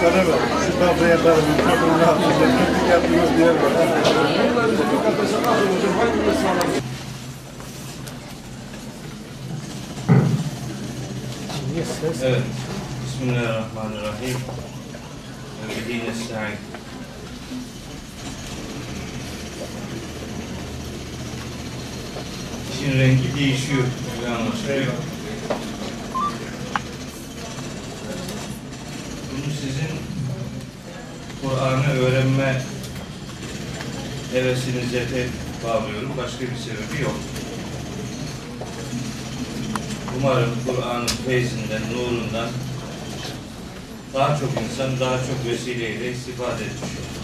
Sana bak, şu tablo yaparım, kapının altında köpük yapıyoruz diye var. Evet. Bismillahirrahmanirrahim. Bihi nesta'in. İşin rengi değişiyor. Öyle anlaşılıyor. Sizin Kur'an'ı öğrenme hevesinize de bağlıyorum. Başka bir sebebi yok. Umarım Kur'an'ın feyzinden, nurundan daha çok insan, daha çok vesileyle istifade etmiş olur.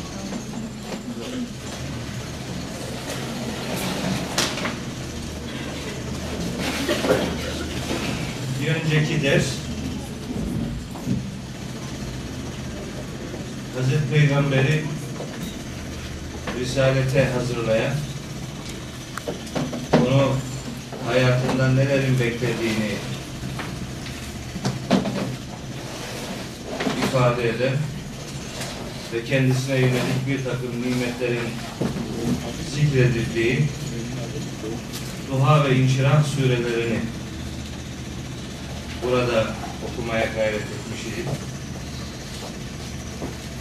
Bir önceki ders Hazreti Peygamber'i Risalete hazırlayan onu hayatından nelerin beklediğini ifade eden ve kendisine yönelik bir takım nimetlerin zikredildiği Duha ve İnşirah surelerini burada okumaya gayret etmişiz.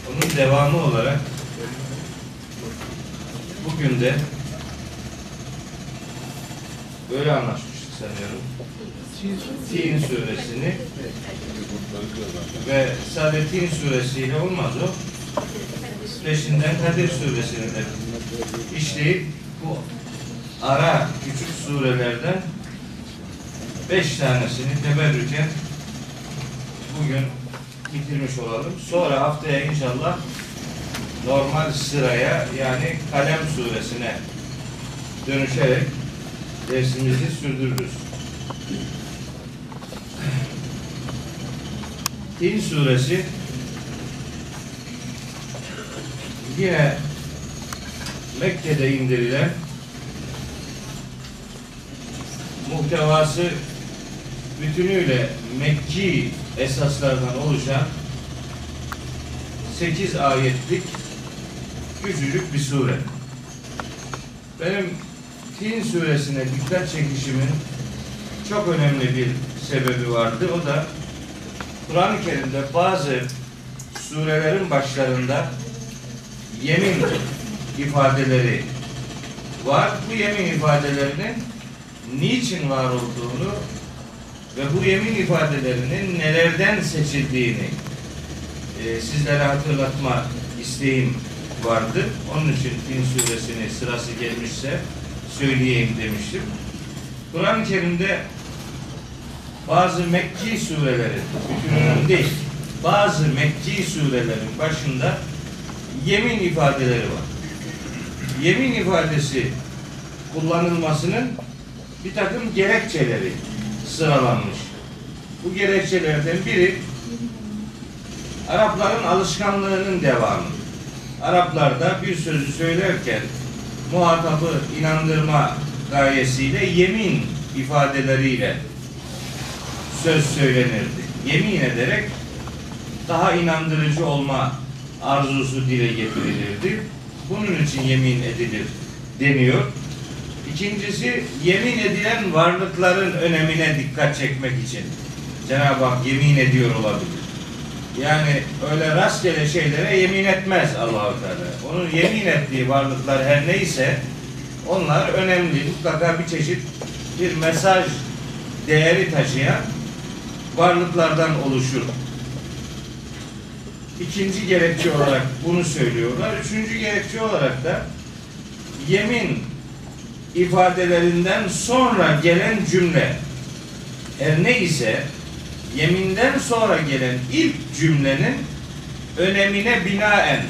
Onun devamı olarak bugün de böyle anlaşmıştık sanıyorum. Tin suresini ve sadece Tin suresiyle olmaz o. Peşinden Kadir suresini de işleyip bu ara küçük surelerden beş tanesini teberrüken bugün bitirmiş olalım. Sonra haftaya inşallah normal sıraya yani Kalem suresine dönüşerek dersimizi sürdürürüz. Tin suresi yine Mekke'de indirilen muhtevası bütünüyle Mekki esaslardan oluşan 8 ayetlik küçücük bir sure. Benim Tin suresine dikkat çekişimin çok önemli bir sebebi vardı. O da Kur'an-ı Kerim'de bazı surelerin başlarında yemin ifadeleri var. Bu yemin ifadelerinin niçin var olduğunu ve bu yemin ifadelerinin nelerden seçildiğini e, sizlere hatırlatma isteğim vardı. Onun için Fin suresini sırası gelmişse söyleyeyim demiştim. Kur'an-ı Kerim'de bazı Mekki surelerin, bütününün değil, bazı Mekki surelerin başında yemin ifadeleri var. Yemin ifadesi kullanılmasının bir takım gerekçeleri sıralanmış. Bu gerekçelerden biri Arapların alışkanlığının devamı. Araplar da bir sözü söylerken muhatabı inandırma gayesiyle yemin ifadeleriyle söz söylenirdi. Yemin ederek daha inandırıcı olma arzusu dile getirilirdi. Bunun için yemin edilir deniyor. İkincisi yemin edilen varlıkların önemine dikkat çekmek için Cenab-ı Hak yemin ediyor olabilir. Yani öyle rastgele şeylere yemin etmez Allahu Teala. Onun yemin ettiği varlıklar her neyse onlar önemli. Mutlaka bir çeşit bir mesaj değeri taşıyan varlıklardan oluşur. İkinci gerekçe olarak bunu söylüyorlar. Üçüncü gerekçe olarak da yemin ifadelerinden sonra gelen cümle her ne ise yeminden sonra gelen ilk cümlenin önemine binaen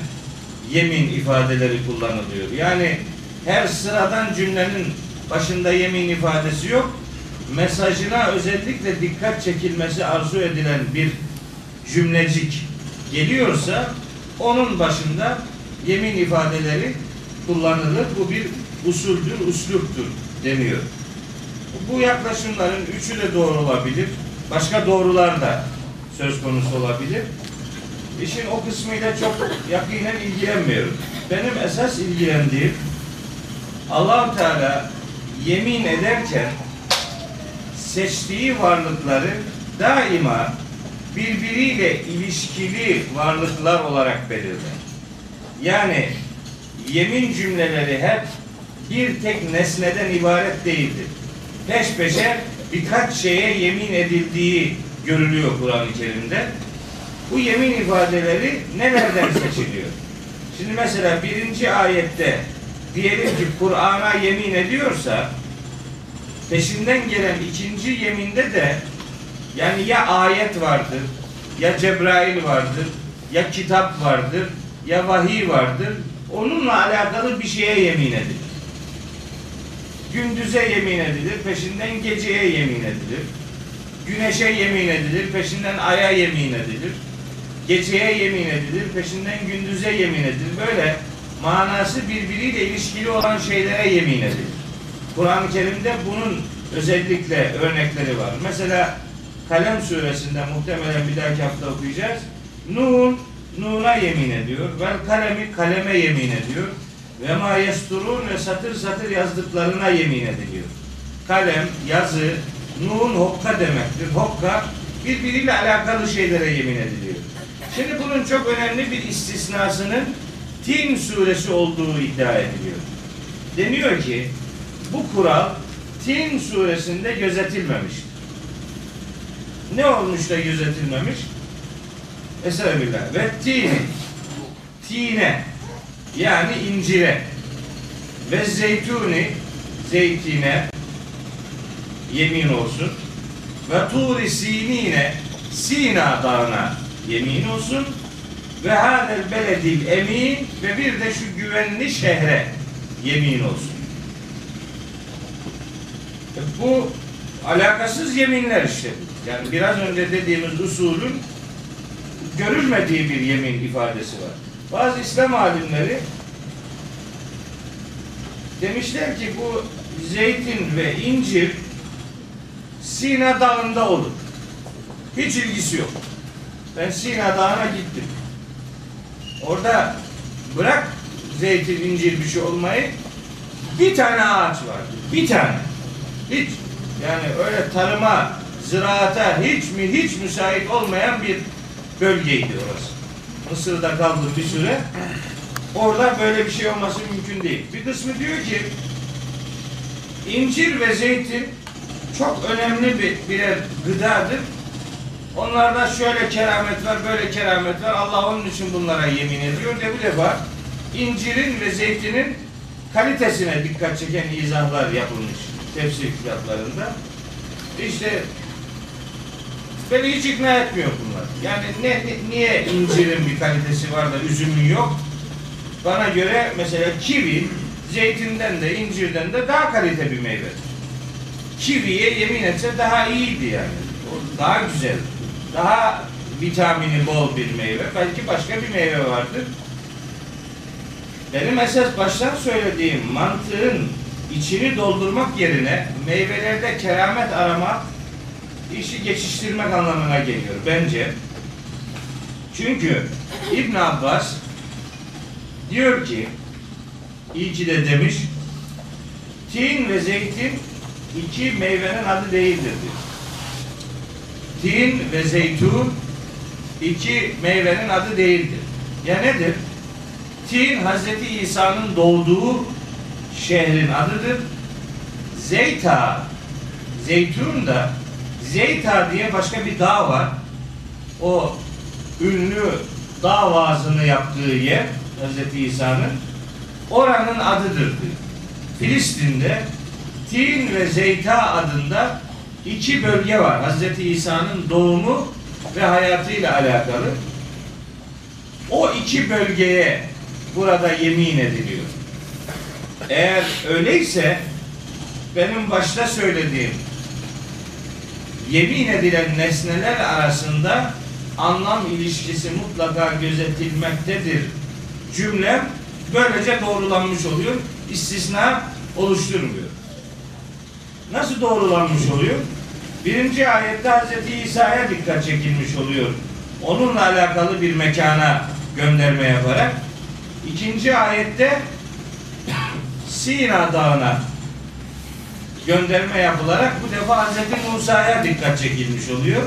yemin ifadeleri kullanılıyor. Yani her sıradan cümlenin başında yemin ifadesi yok. Mesajına özellikle dikkat çekilmesi arzu edilen bir cümlecik geliyorsa onun başında yemin ifadeleri kullanılır. Bu bir usuldür, usluptur deniyor. Bu yaklaşımların üçü de doğru olabilir. Başka doğrular da söz konusu olabilir. İşin o kısmıyla çok yakinen ilgilenmiyorum. Benim esas ilgilendiğim allah Teala yemin ederken seçtiği varlıkları daima birbiriyle ilişkili varlıklar olarak belirler. Yani yemin cümleleri hep bir tek nesneden ibaret değildir. Peş peşe birkaç şeye yemin edildiği görülüyor Kur'an-ı Kerim'de. Bu yemin ifadeleri nelerden seçiliyor? Şimdi mesela birinci ayette diyelim ki Kur'an'a yemin ediyorsa peşinden gelen ikinci yeminde de yani ya ayet vardır, ya Cebrail vardır, ya kitap vardır, ya vahiy vardır. Onunla alakalı bir şeye yemin edilir. Gündüze yemin edilir, peşinden geceye yemin edilir. Güneşe yemin edilir, peşinden aya yemin edilir. Geceye yemin edilir, peşinden gündüze yemin edilir. Böyle manası birbiriyle ilişkili olan şeylere yemin edilir. Kur'an-ı Kerim'de bunun özellikle örnekleri var. Mesela Kalem suresinde muhtemelen bir dahaki hafta okuyacağız. Nun, Nun'a yemin ediyor. Vel kalemi kaleme yemin ediyor. Ve ma yesturun ve satır satır yazdıklarına yemin ediliyor. Kalem, yazı, Nun hokka demektir. Hokka birbiriyle alakalı şeylere yemin ediliyor. Şimdi bunun çok önemli bir istisnasının Tin suresi olduğu iddia ediliyor. Deniyor ki bu kural Tin suresinde gözetilmemiştir. Ne olmuş da gözetilmemiş? Estağfirullah. Ve tini. Tine. Yani incire. Ve zeytuni. Zeytine. Yemin olsun. Ve turi sinine. Sina dağına yemin olsun. Ve hadel beledil emin ve bir de şu güvenli şehre yemin olsun. E Bu alakasız yeminler işte. Yani biraz önce dediğimiz usulün görülmediği bir yemin ifadesi var. Bazı İslam alimleri demişler ki bu zeytin ve incir Sina Dağı'nda olur. Hiç ilgisi yok. Ben Sina Dağı'na gittim. Orada bırak zeytin, incir bir şey olmayı bir tane ağaç vardı. Bir tane. Hiç yani öyle tarıma, ziraata hiç mi hiç müsait olmayan bir bölgeydi orası. Mısır'da kaldım bir süre. Orada böyle bir şey olması mümkün değil. Bir kısmı diyor ki incir ve zeytin çok önemli bir birer gıdadır. Onlarda şöyle keramet var, böyle keramet var. Allah onun için bunlara yemin ediyor. De bir defa incirin ve zeytinin kalitesine dikkat çeken izahlar yapılmış tefsir kitaplarında. İşte beni hiç ikna etmiyor bunlar. Yani ne- niye incirin bir kalitesi var da üzümün yok? Bana göre mesela kivi zeytinden de incirden de daha kalite bir meyve. Kiviye yemin etse daha iyiydi yani. O daha güzel. Daha vitamini bol bir meyve. Belki başka bir meyve vardır. Benim esas baştan söylediğim mantığın içini doldurmak yerine meyvelerde keramet aramak işi geçiştirmek anlamına geliyor bence. Çünkü İbn Abbas diyor ki iyi de demiş Tin ve zeytin iki meyvenin adı değildir diyor. Tin ve zeytun iki meyvenin adı değildir. Ya nedir? Tin Hazreti İsa'nın doğduğu şehrin adıdır. Zeyta, zeytun da Zeyta diye başka bir dağ var. O ünlü dağ vaazını yaptığı yer Hazreti İsa'nın oranın adıdır diyor. Filistin'de Tin ve Zeyta adında iki bölge var. Hazreti İsa'nın doğumu ve hayatıyla alakalı. O iki bölgeye burada yemin ediliyor. Eğer öyleyse benim başta söylediğim yemin edilen nesneler arasında anlam ilişkisi mutlaka gözetilmektedir. Cümlem böylece doğrulanmış oluyor. İstisna oluşturmuyor. Nasıl doğrulanmış oluyor? Birinci ayette Hz. İsa'ya dikkat çekilmiş oluyor. Onunla alakalı bir mekana gönderme yaparak. İkinci ayette Sina Dağı'na gönderme yapılarak bu defa Hz. Musa'ya dikkat çekilmiş oluyor.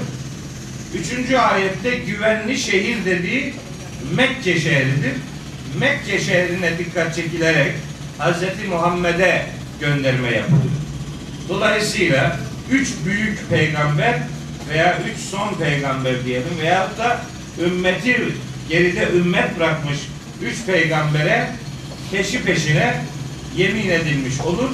Üçüncü ayette güvenli şehir dediği Mekke şehridir. Mekke şehrine dikkat çekilerek Hz. Muhammed'e gönderme yapılıyor. Dolayısıyla üç büyük peygamber veya üç son peygamber diyelim veyahut da ümmeti geride ümmet bırakmış üç peygambere peşi peşine yemin edilmiş olur.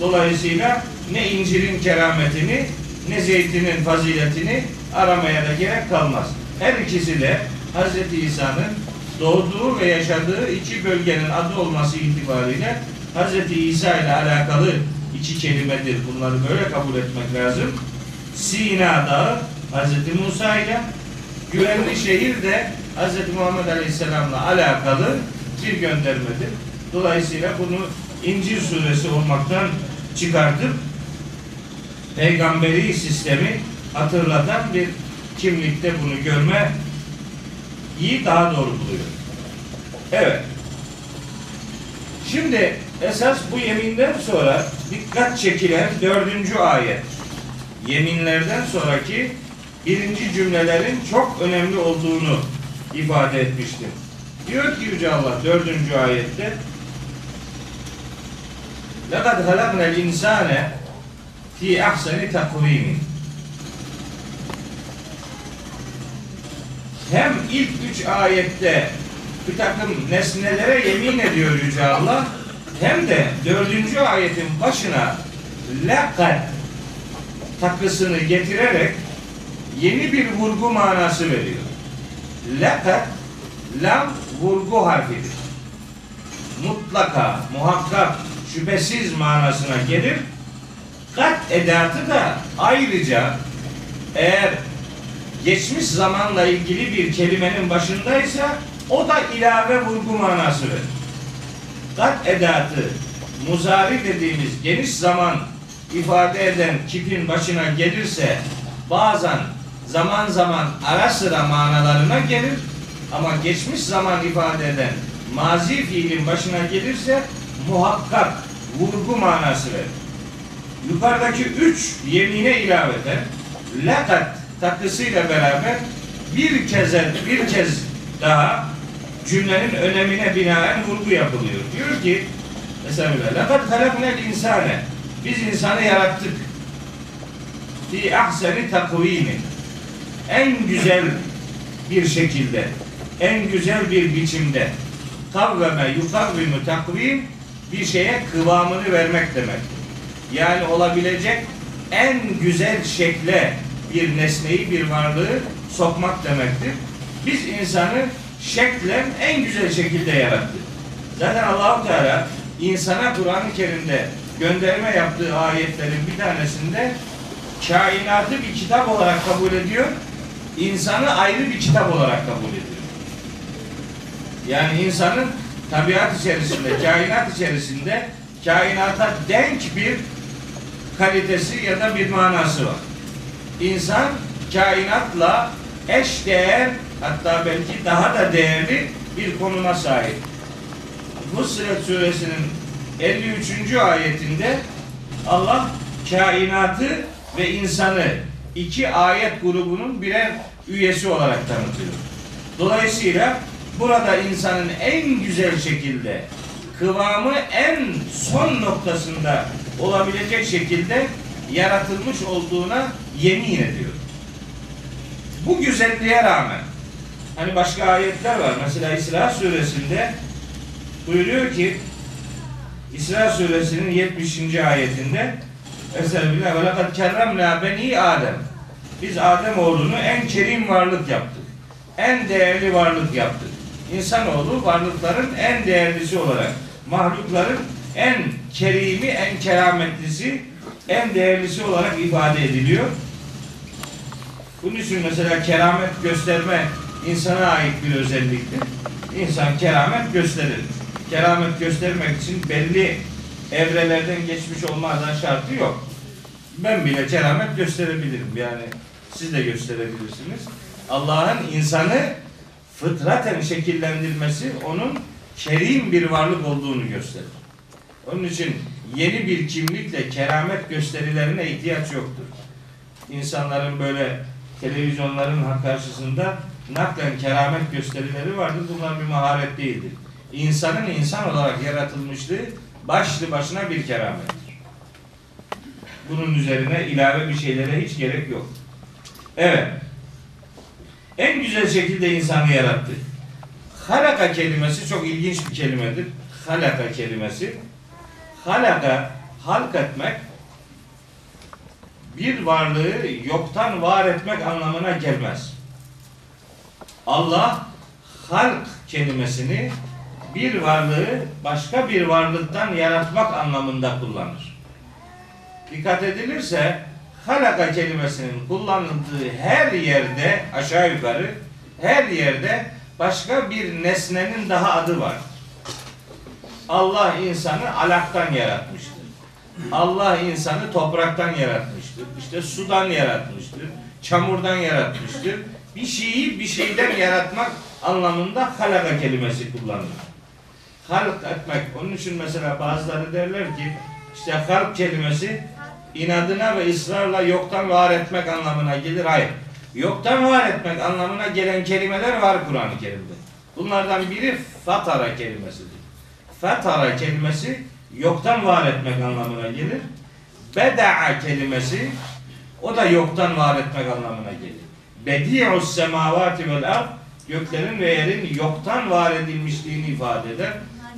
Dolayısıyla ne incirin kerametini ne zeytinin faziletini aramaya da gerek kalmaz. Her ikisi de Hz. İsa'nın doğduğu ve yaşadığı iki bölgenin adı olması itibariyle Hz. İsa ile alakalı iki kelimedir. Bunları böyle kabul etmek lazım. Sina Dağı Hz. Musa ile güvenli şehir de Hz. Muhammed Aleyhisselam'la alakalı bir göndermedir. Dolayısıyla bunu İncil suresi olmaktan çıkartıp peygamberi sistemi hatırlatan bir kimlikte bunu görme iyi daha doğru buluyor. Evet. Şimdi esas bu yeminden sonra dikkat çekilen dördüncü ayet. Yeminlerden sonraki birinci cümlelerin çok önemli olduğunu ifade etmiştim. Diyor ki Yüce Allah dördüncü ayette لَقَدْ خَلَقْنَا الْاِنْسَانَ fi ahseni takvimin. Hem ilk üç ayette bir takım nesnelere yemin ediyor Yüce Allah hem de dördüncü ayetin başına lekad takısını getirerek yeni bir vurgu manası veriyor. Lekad lam vurgu harfidir. Mutlaka, muhakkak, şüphesiz manasına gelir. Kat edatı da ayrıca eğer geçmiş zamanla ilgili bir kelimenin başındaysa o da ilave vurgu manası verir. Kat edatı muzari dediğimiz geniş zaman ifade eden kipin başına gelirse bazen zaman zaman ara sıra manalarına gelir ama geçmiş zaman ifade eden mazi fiilin başına gelirse muhakkak vurgu manası verir. Yukarıdaki üç yemine ilaveten lakat takısıyla beraber bir kez bir kez daha cümlenin önemine binaen vurgu yapılıyor. Diyor ki mesela lakat halaknel insane biz insanı yarattık fi ahseni takvimi en güzel bir şekilde en güzel bir biçimde kavveme yukavvimu takvim bir şeye kıvamını vermek demektir. Yani olabilecek en güzel şekle bir nesneyi, bir varlığı sokmak demektir. Biz insanı şeklen en güzel şekilde yarattık. Zaten Allahu Teala insana Kur'an-ı Kerim'de gönderme yaptığı ayetlerin bir tanesinde kainatı bir kitap olarak kabul ediyor, insanı ayrı bir kitap olarak kabul ediyor. Yani insanın tabiat içerisinde, kainat içerisinde kainata denk bir kalitesi ya da bir manası var. İnsan kainatla eş değer hatta belki daha da değerli bir konuma sahip. Fussilet suresinin 53. ayetinde Allah kainatı ve insanı iki ayet grubunun birer üyesi olarak tanıtıyor. Dolayısıyla burada insanın en güzel şekilde kıvamı en son noktasında olabilecek şekilde yaratılmış olduğuna yemin ediyor. Bu güzelliğe rağmen hani başka ayetler var. Mesela İsra suresinde buyuruyor ki İsra suresinin 70. ayetinde Estağfirullah ve lekad kerremna beni Adem. Biz Adem oğlunu en kerim varlık yaptık. En değerli varlık yaptık. İnsanoğlu varlıkların en değerlisi olarak, mahlukların en kerimi, en kerametlisi, en değerlisi olarak ifade ediliyor. Bunun için mesela keramet gösterme insana ait bir özelliktir. İnsan keramet gösterir. Keramet göstermek için belli evrelerden geçmiş olmadan şartı yok. Ben bile keramet gösterebilirim. Yani siz de gösterebilirsiniz. Allah'ın insanı fıtraten şekillendirmesi onun kerim bir varlık olduğunu gösterir. Onun için yeni bir kimlikle keramet gösterilerine ihtiyaç yoktur. İnsanların böyle televizyonların karşısında naklen keramet gösterileri vardır. Bunlar bir maharet değildir. İnsanın insan olarak yaratılmışlığı başlı başına bir keramettir. Bunun üzerine ilave bir şeylere hiç gerek yok. Evet. En güzel şekilde insanı yarattı. Halaka kelimesi çok ilginç bir kelimedir. Halaka kelimesi. Halaka, halk etmek bir varlığı yoktan var etmek anlamına gelmez. Allah halk kelimesini bir varlığı başka bir varlıktan yaratmak anlamında kullanır. Dikkat edilirse halaka kelimesinin kullanıldığı her yerde aşağı yukarı her yerde başka bir nesnenin daha adı var. Allah insanı alaktan yaratmıştır. Allah insanı topraktan yaratmıştır. İşte sudan yaratmıştır. Çamurdan yaratmıştır. Bir şeyi bir şeyden yaratmak anlamında halaka kelimesi kullanılır. Halk etmek. Onun için mesela bazıları derler ki işte halk kelimesi inadına ve ısrarla yoktan var etmek anlamına gelir. Hayır. Yoktan var etmek anlamına gelen kelimeler var Kur'an-ı Kerim'de. Bunlardan biri fatara kelimesidir. Fatara kelimesi yoktan var etmek anlamına gelir. Beda'a kelimesi o da yoktan var etmek anlamına gelir. Bedi'us semavati vel ard göklerin ve yerin yoktan var edilmişliğini ifade eder.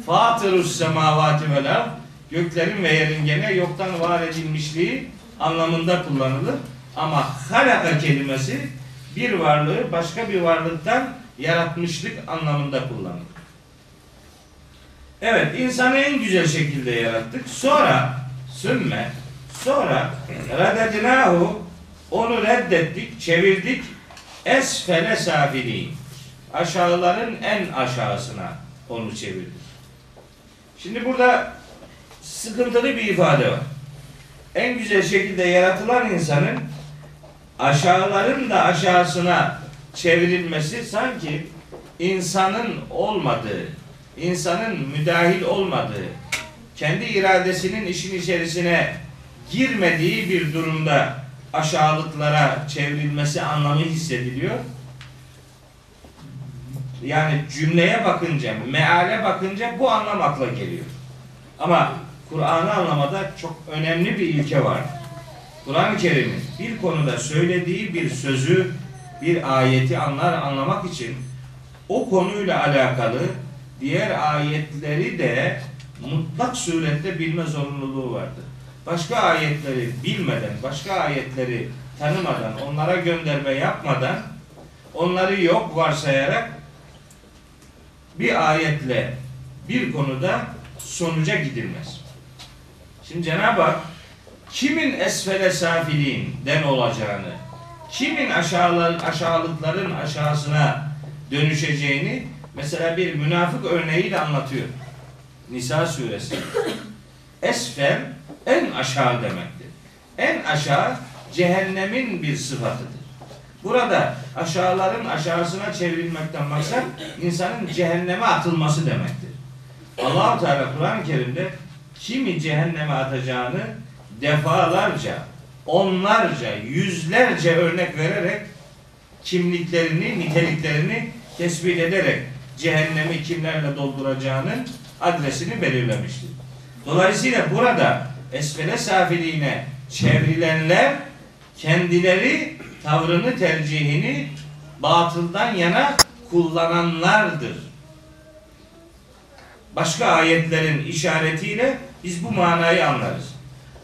Fatırus semavati vel ard göklerin ve yerin gene yoktan var edilmişliği anlamında kullanılır. Ama halaka kelimesi bir varlığı başka bir varlıktan yaratmışlık anlamında kullanılır. Evet, insanı en güzel şekilde yarattık. Sonra sümme sonra reddedinahu onu reddettik, çevirdik esfele safilin. Aşağıların en aşağısına onu çevirdik. Şimdi burada sıkıntılı bir ifade var. En güzel şekilde yaratılan insanın aşağıların da aşağısına çevrilmesi sanki insanın olmadığı, insanın müdahil olmadığı, kendi iradesinin işin içerisine girmediği bir durumda aşağılıklara çevrilmesi anlamı hissediliyor. Yani cümleye bakınca, meale bakınca bu anlam akla geliyor. Ama Kur'an'ı anlamada çok önemli bir ilke var. Kur'an-ı Kerim'in bir konuda söylediği bir sözü, bir ayeti anlar anlamak için o konuyla alakalı diğer ayetleri de mutlak surette bilme zorunluluğu vardır. Başka ayetleri bilmeden, başka ayetleri tanımadan, onlara gönderme yapmadan, onları yok varsayarak bir ayetle bir konuda sonuca gidilmez. Şimdi Cenab-ı Hak kimin esfele safiliğinden olacağını, kimin aşağılar, aşağılıkların aşağısına dönüşeceğini mesela bir münafık örneğiyle anlatıyor. Nisa suresi. Esfel en aşağı demektir. En aşağı cehennemin bir sıfatıdır. Burada aşağıların aşağısına çevrilmekten maksat insanın cehenneme atılması demektir. Allah-u Teala Kur'an-ı Kerim'de kimi cehenneme atacağını defalarca, onlarca, yüzlerce örnek vererek kimliklerini, niteliklerini tespit ederek cehennemi kimlerle dolduracağının adresini belirlemiştir. Dolayısıyla burada esfele safiliğine çevrilenler kendileri tavrını, tercihini batıldan yana kullananlardır. Başka ayetlerin işaretiyle biz bu manayı anlarız.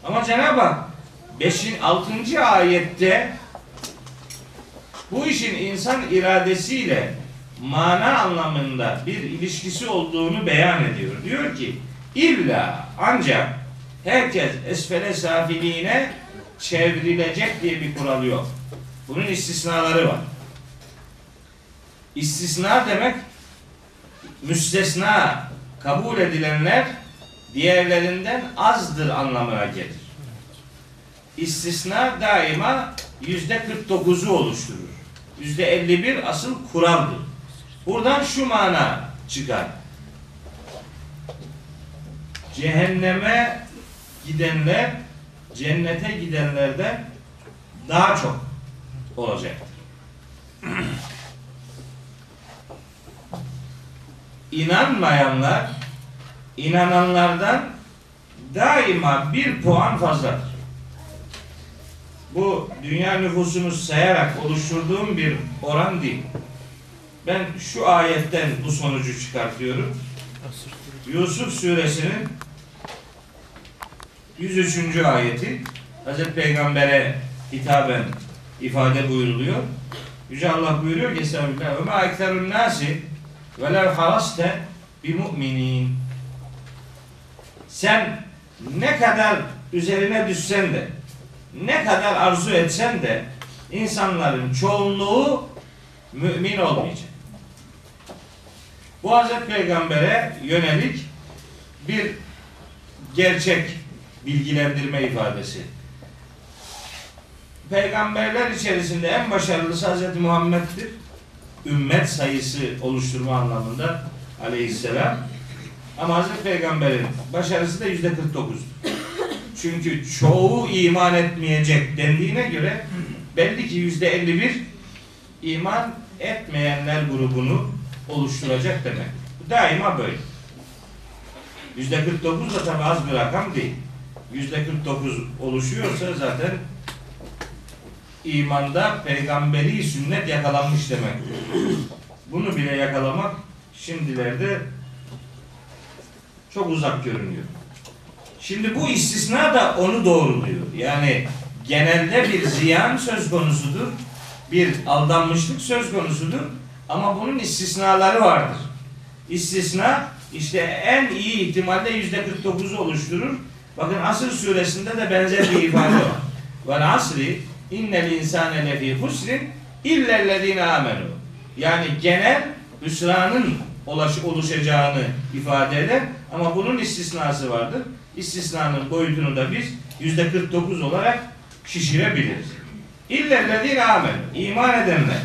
Ama Cenab-ı Hak 5. 6. ayette bu işin insan iradesiyle mana anlamında bir ilişkisi olduğunu beyan ediyor. Diyor ki illa ancak herkes esfele safiliğine çevrilecek diye bir kural yok. Bunun istisnaları var. İstisna demek müstesna kabul edilenler diğerlerinden azdır anlamına gelir. İstisna daima yüzde 49'u oluşturur. Yüzde 51 asıl kuraldır. Buradan şu mana çıkar. Cehenneme gidenler cennete gidenlerden daha çok olacaktır. İnanmayanlar inananlardan daima bir puan fazladır. Bu dünya nüfusunu sayarak oluşturduğum bir oran değil. Ben şu ayetten bu sonucu çıkartıyorum. Yusuf suresinin 103. ayeti Hazreti Peygamber'e hitaben ifade buyuruluyor. Yüce Allah buyuruyor ki Estağfirullah. Ve ma ekterun nasi ve lev haraste bi mu'minin. Sen ne kadar üzerine düşsen de ne kadar arzu etsen de insanların çoğunluğu mümin olmayacak. Bu Hazreti Peygamber'e yönelik bir gerçek bilgilendirme ifadesi. Peygamberler içerisinde en başarılısı Hazreti Muhammed'dir. Ümmet sayısı oluşturma anlamında aleyhisselam. Ama Hazreti Peygamber'in başarısı da yüzde 49'dur. Çünkü çoğu iman etmeyecek dendiğine göre belli ki yüzde 51 iman etmeyenler grubunu oluşturacak demek. Daima böyle. Yüzde 49 da tabi az bir rakam değil. Yüzde 49 oluşuyorsa zaten imanda peygamberi sünnet yakalanmış demek. Bunu bile yakalamak şimdilerde çok uzak görünüyor. Şimdi bu istisna da onu doğruluyor. Yani genelde bir ziyan söz konusudur. Bir aldanmışlık söz konusudur. Ama bunun istisnaları vardır. İstisna işte en iyi ihtimalle yüzde 49'u oluşturur. Bakın Asr suresinde de benzer bir ifade var. Vel asri innel insane lefî husrin illellezine amenu. Yani genel hüsranın oluşacağını ifade eder ama bunun istisnası vardır. İstisnanın boyutunu da biz yüzde 49 olarak şişirebiliriz. İllellezine amenu. iman edenler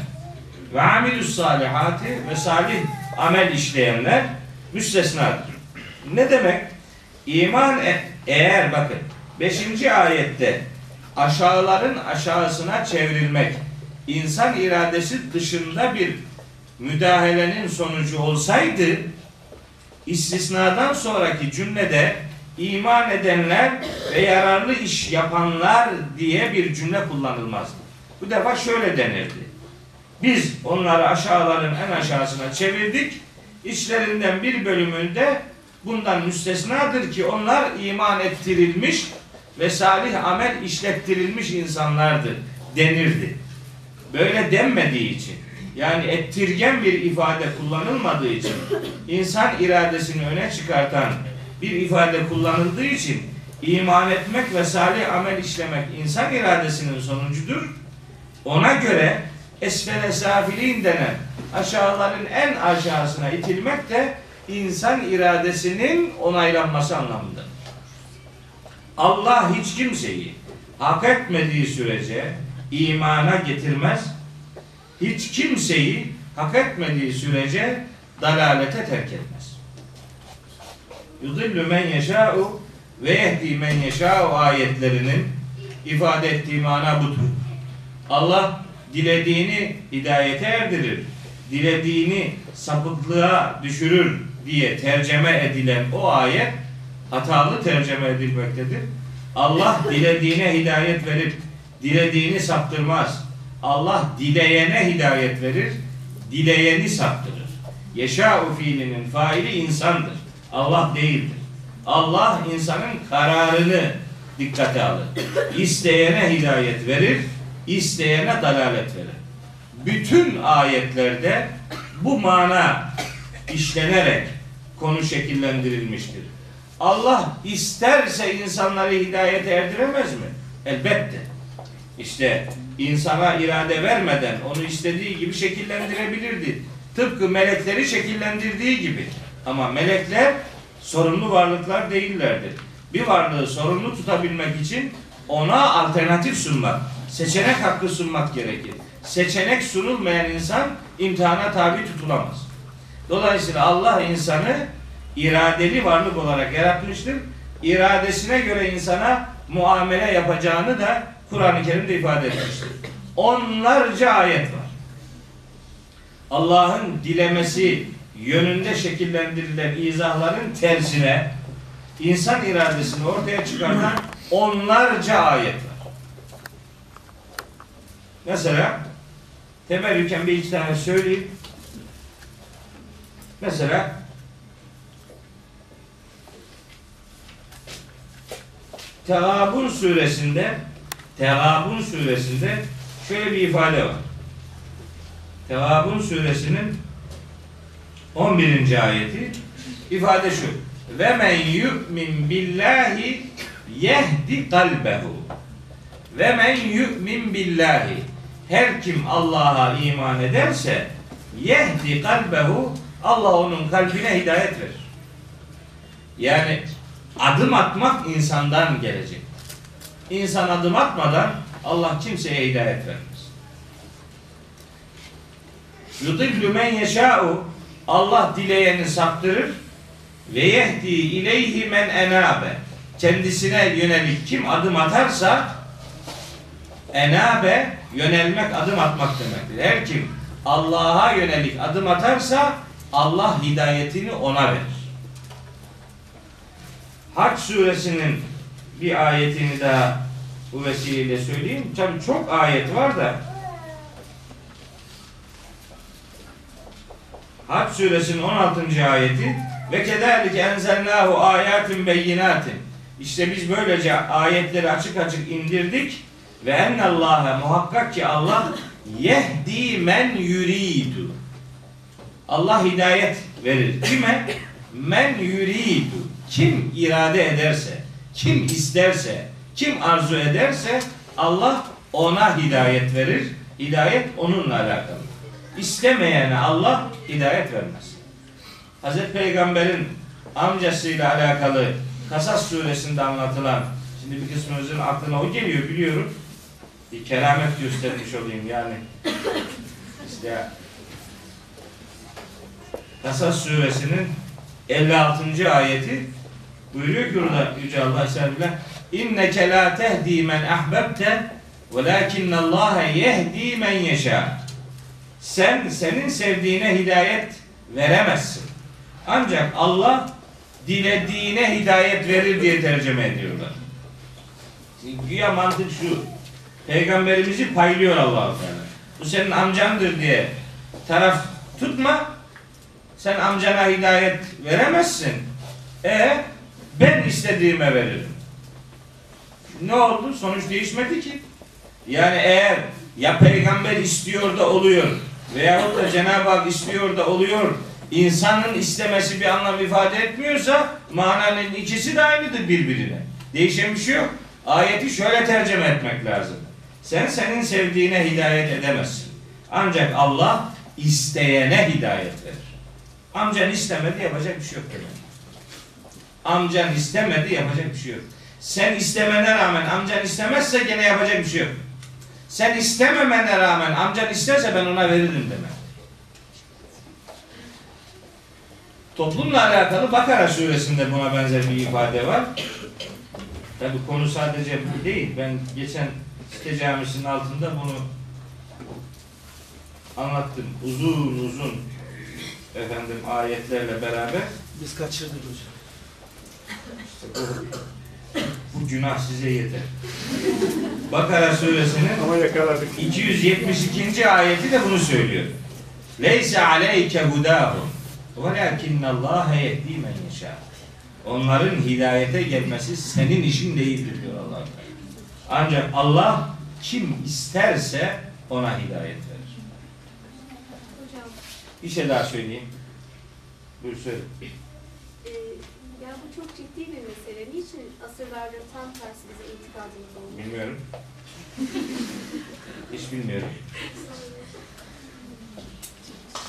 ve amilus salihati ve salih amel işleyenler müstesnadır. Ne demek? İman e- eğer bakın 5. ayette aşağıların aşağısına çevrilmek insan iradesi dışında bir müdahalenin sonucu olsaydı istisnadan sonraki cümlede iman edenler ve yararlı iş yapanlar diye bir cümle kullanılmazdı. Bu defa şöyle denirdi. Biz onları aşağıların en aşağısına çevirdik. İçlerinden bir bölümünde bundan müstesnadır ki onlar iman ettirilmiş ve salih amel işlettirilmiş insanlardır denirdi. Böyle denmediği için yani ettirgen bir ifade kullanılmadığı için insan iradesini öne çıkartan bir ifade kullanıldığı için iman etmek ve salih amel işlemek insan iradesinin sonucudur. Ona göre esfele safilin denen aşağıların en aşağısına itilmek de insan iradesinin onaylanması anlamında. Allah hiç kimseyi hak etmediği sürece imana getirmez. Hiç kimseyi hak etmediği sürece dalalete terk etmez. Yudillu men yeşâ'u ve yehdi men yeşâ ayetlerinin ifade ettiği mana budur. Allah dilediğini hidayete erdirir, dilediğini sapıklığa düşürür diye tercüme edilen o ayet hatalı tercüme edilmektedir. Allah dilediğine hidayet verir, dilediğini saptırmaz. Allah dileyene hidayet verir, dileyeni saptırır. Yeşâ'u fiilinin faili insandır. Allah değildir. Allah insanın kararını dikkate alır. İsteyene hidayet verir, isteyene dalalet verir. Bütün ayetlerde bu mana işlenerek konu şekillendirilmiştir. Allah isterse insanları hidayete erdiremez mi? Elbette. İşte insana irade vermeden onu istediği gibi şekillendirebilirdi. Tıpkı melekleri şekillendirdiği gibi. Ama melekler sorumlu varlıklar değillerdir. Bir varlığı sorumlu tutabilmek için ona alternatif sunmak, seçenek hakkı sunmak gerekir. Seçenek sunulmayan insan imtihana tabi tutulamaz. Dolayısıyla Allah insanı iradeli varlık olarak yaratmıştır. İradesine göre insana muamele yapacağını da Kur'an-ı Kerim'de ifade etmiştir. Onlarca ayet var. Allah'ın dilemesi yönünde şekillendirilen izahların tersine insan iradesini ortaya çıkartan onlarca ayet var. Mesela temerrüken bir iki tane söyleyeyim. Mesela Tegabun suresinde Tegabun suresinde şöyle bir ifade var. Tegabun suresinin 11. ayeti ifade şu. Ve men yu'min billahi yehdi kalbehu. Ve men yu'min billahi. Her kim Allah'a iman ederse yehdi kalbehu Allah onun kalbine hidayet verir. Yani adım atmak insandan gelecek. İnsan adım atmadan Allah kimseye hidayet vermez. Yudillu men yeşâ'u Allah dileyeni saptırır ve yehdi ileyhi men enabe kendisine yönelik kim adım atarsa enabe yönelmek adım atmak demektir. Her kim Allah'a yönelik adım atarsa Allah hidayetini ona verir. Hac suresinin bir ayetini daha bu vesileyle söyleyeyim. Tabi çok ayet var da Hac suresinin 16. ayeti ve kederlik enzelnahu ayatin beyinatin İşte biz böylece ayetleri açık açık indirdik ve ennallâhe muhakkak ki Allah yehdi men yuridu Allah hidayet verir. Kime? Men yuridu. Kim irade ederse, kim isterse, kim arzu ederse Allah ona hidayet verir. Hidayet onunla alakalı. İstemeyene Allah hidayet vermez. Hazreti Peygamber'in amcasıyla alakalı Kasas suresinde anlatılan şimdi bir kısmınızın aklına o geliyor biliyorum. Bir keramet göstermiş olayım yani. İşte Kasas suresinin 56. ayeti buyuruyor ki orada Yüce Allah Estağfirullah İnneke la tehdi men ahbebte velakinnallâhe yehdi men yeşâ Sen senin sevdiğine hidayet veremezsin. Ancak Allah dilediğine hidayet verir diye tercüme ediyorlar. Güya mantık şu. Peygamberimizi paylıyor allah Teala. Bu senin amcandır diye taraf tutma. Sen amcana hidayet veremezsin. E ben istediğime veririm. Ne oldu? Sonuç değişmedi ki. Yani eğer ya peygamber istiyor da oluyor veyahut da Cenab-ı Hak istiyor da oluyor insanın istemesi bir anlam ifade etmiyorsa mananın ikisi de aynıdır birbirine. Değişen bir şey yok. Ayeti şöyle tercüme etmek lazım. Sen senin sevdiğine hidayet edemezsin. Ancak Allah isteyene hidayet verir. Amcan istemedi yapacak bir şey yok demek. Amcan istemedi yapacak bir şey yok. Sen istemene rağmen amcan istemezse gene yapacak bir şey yok. Sen istememene rağmen amcan isterse ben ona veririm demek. Toplumla alakalı Bakara suresinde buna benzer bir ifade var. Tabi konu sadece bu değil. Ben geçen site camisinin altında bunu anlattım. Uzun uzun efendim ayetlerle beraber Biz kaçırdık hocam. bu günah size yeter. Bakara suresinin Ama yakaladık. 272. ayeti de bunu söylüyor. Leyse aleyke hudahum velakinne Allah yehdi men yeşâ. Onların hidayete gelmesi senin işin değildir diyor Allah. Ancak Allah kim isterse ona hidayet verir. Bir şey daha söyleyeyim. Buyur söyle. e, ya bu çok ciddi bir mesele. Niçin asırlarda tam tersi bize itikadımız oldu? Bilmiyorum. Hiç bilmiyorum.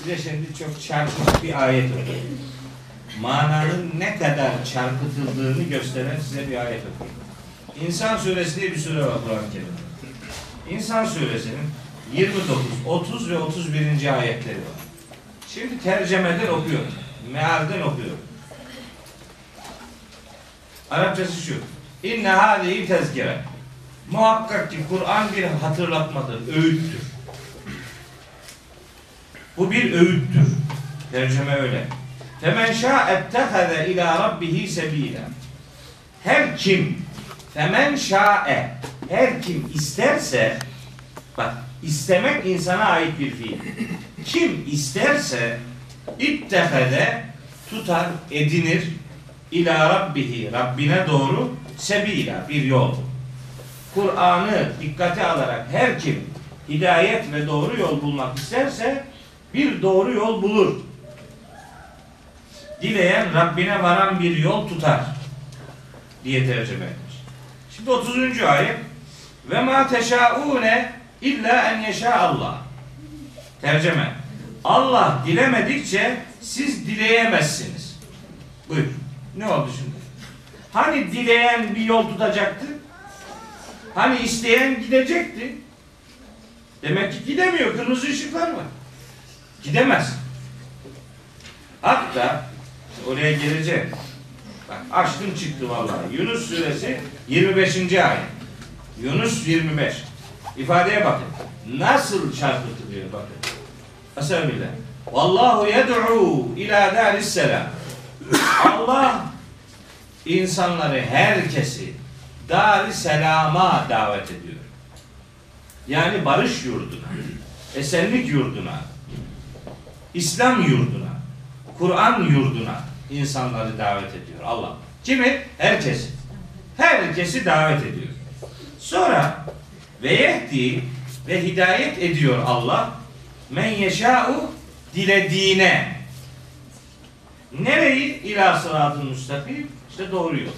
De şimdi çok çarpık bir ayet okuyayım. Mananın ne kadar çarpıtıldığını gösteren size bir ayet okuyayım. İnsan suresi diye bir sure var Kur'an-ı Kerim'de. İnsan suresinin 29, 30 ve 31. ayetleri var. Şimdi tercemeden okuyorum. Mealden okuyorum. Arapçası şu. İnne hâzihi tezkire. Muhakkak ki Kur'an bir hatırlatmadır, öğüttür. Bu bir öğüttür. Tercüme öyle. Femen şâ ettehaze ilâ rabbihi sebîlâ. Her kim femen şa'e her kim isterse bak istemek insana ait bir fiil. Kim isterse ittehede tutar, edinir ila rabbihi Rabbine doğru sebila bir yol. Kur'an'ı dikkate alarak her kim hidayet ve doğru yol bulmak isterse bir doğru yol bulur. Dileyen Rabbine varan bir yol tutar diye tercüme etmiş. Şimdi 30. ayet ve ma teşaune illa en yeşa Allah. Tercüme. Allah dilemedikçe siz dileyemezsiniz. Buyur. Ne oldu şimdi? Hani dileyen bir yol tutacaktı? Hani isteyen gidecekti? Demek ki gidemiyor. Kırmızı ışıklar var. Gidemez. Hatta oraya geleceğim. Bak açtım çıktı vallahi. Yunus suresi 25. ayet. Yunus 25. İfadeye bakın. Nasıl çarpıtılıyor bakın. Estağfirullah. Vallahu yed'u ila daris selam. Allah insanları herkesi dar selama davet ediyor. Yani barış yurduna, esenlik yurduna, İslam yurduna, Kur'an yurduna insanları davet ediyor Allah. Kimi? Herkesi. Herkesi davet ediyor. Sonra ve yehdi ve hidayet ediyor Allah men yeşâ'u dilediğine nereyi ila sıratın müstakim işte doğru yol.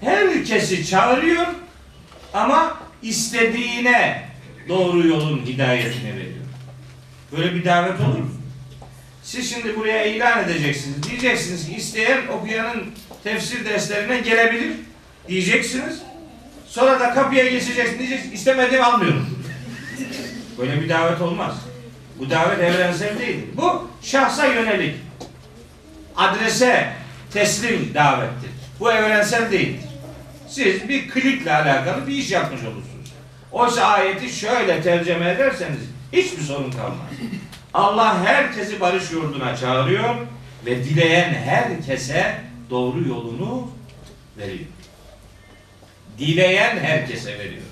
Herkesi çağırıyor ama istediğine doğru yolun hidayetini veriyor. Böyle bir davet olur mu? Siz şimdi buraya ilan edeceksiniz. Diyeceksiniz ki isteyen okuyanın tefsir derslerine gelebilir. Diyeceksiniz. Sonra da kapıya geçeceksiniz. Diyeceksiniz istemediğimi almıyorum. Böyle bir davet olmaz. Bu davet evrensel değil. Bu şahsa yönelik. Adrese teslim davettir. Bu evrensel değildir. Siz bir klikle alakalı bir iş yapmış olursunuz. Oysa ayeti şöyle tercüme ederseniz hiçbir sorun kalmaz. Allah herkesi barış yurduna çağırıyor ve dileyen herkese doğru yolunu veriyor. Dileyen herkese veriyor.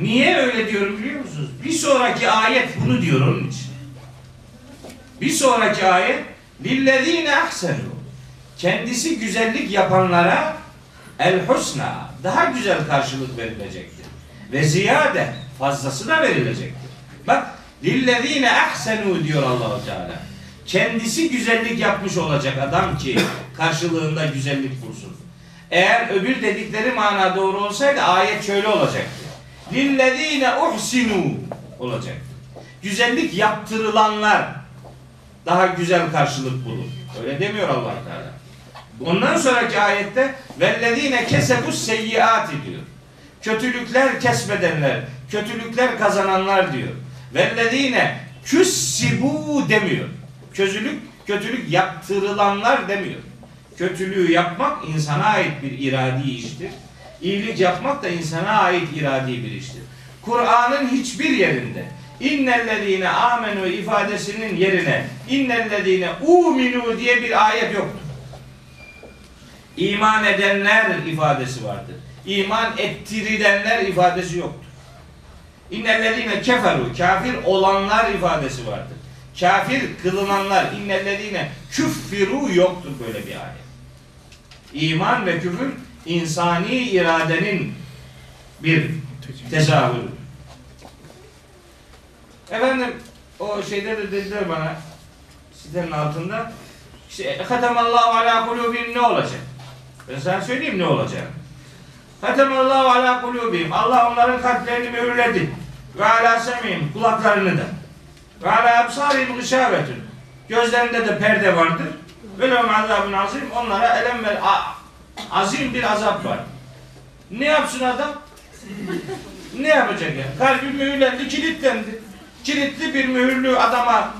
Niye öyle diyorum biliyor musunuz? Bir sonraki ayet bunu diyor onun için. Bir sonraki ayet lillezine ahsenu kendisi güzellik yapanlara el husna daha güzel karşılık verilecektir. Ve ziyade fazlası da verilecektir. Bak lillezine ahsenu diyor Allahu Teala. Kendisi güzellik yapmış olacak adam ki karşılığında güzellik bulsun. Eğer öbür dedikleri mana doğru olsaydı ayet şöyle olacaktı. Lillezine uhsinu olacak. Güzellik yaptırılanlar daha güzel karşılık bulur. Öyle demiyor allah Teala. Ondan sonraki ayette vellezine kesebus seyyiati diyor. Kötülükler kesbedenler, kötülükler kazananlar diyor. Vellezine küssibu demiyor. Kötülük, kötülük yaptırılanlar demiyor. Kötülüğü yapmak insana ait bir iradi iştir. İyilik yapmak da insana ait iradi bir iştir. Kur'an'ın hiçbir yerinde innellezine amenu ifadesinin yerine innellezine uminu diye bir ayet yoktur. İman edenler ifadesi vardır. İman ettirilenler ifadesi yoktur. İnnellezine keferu kafir olanlar ifadesi vardır. Kafir kılınanlar innellezine küffiru yoktur böyle bir ayet. İman ve küfür insani iradenin bir tezahürü. Efendim o şeyde de dediler bana sitenin altında işte Hatemallahu ala kulubihim ne olacak? Ben sana söyleyeyim ne olacak. Hatemallahu ala kulubihim. Allah onların kalplerini mühürledi. Ve ala semihim kulaklarını da. Ve ala absarihim gışavetün. Gözlerinde de perde vardır. Ve lehum azabun azim. Onlara elem ve a- azim bir azap var. Ne yapsın adam? ne yapacak ya? Kalbi mühürlendi, kilitlendi. Kilitli bir mühürlü adama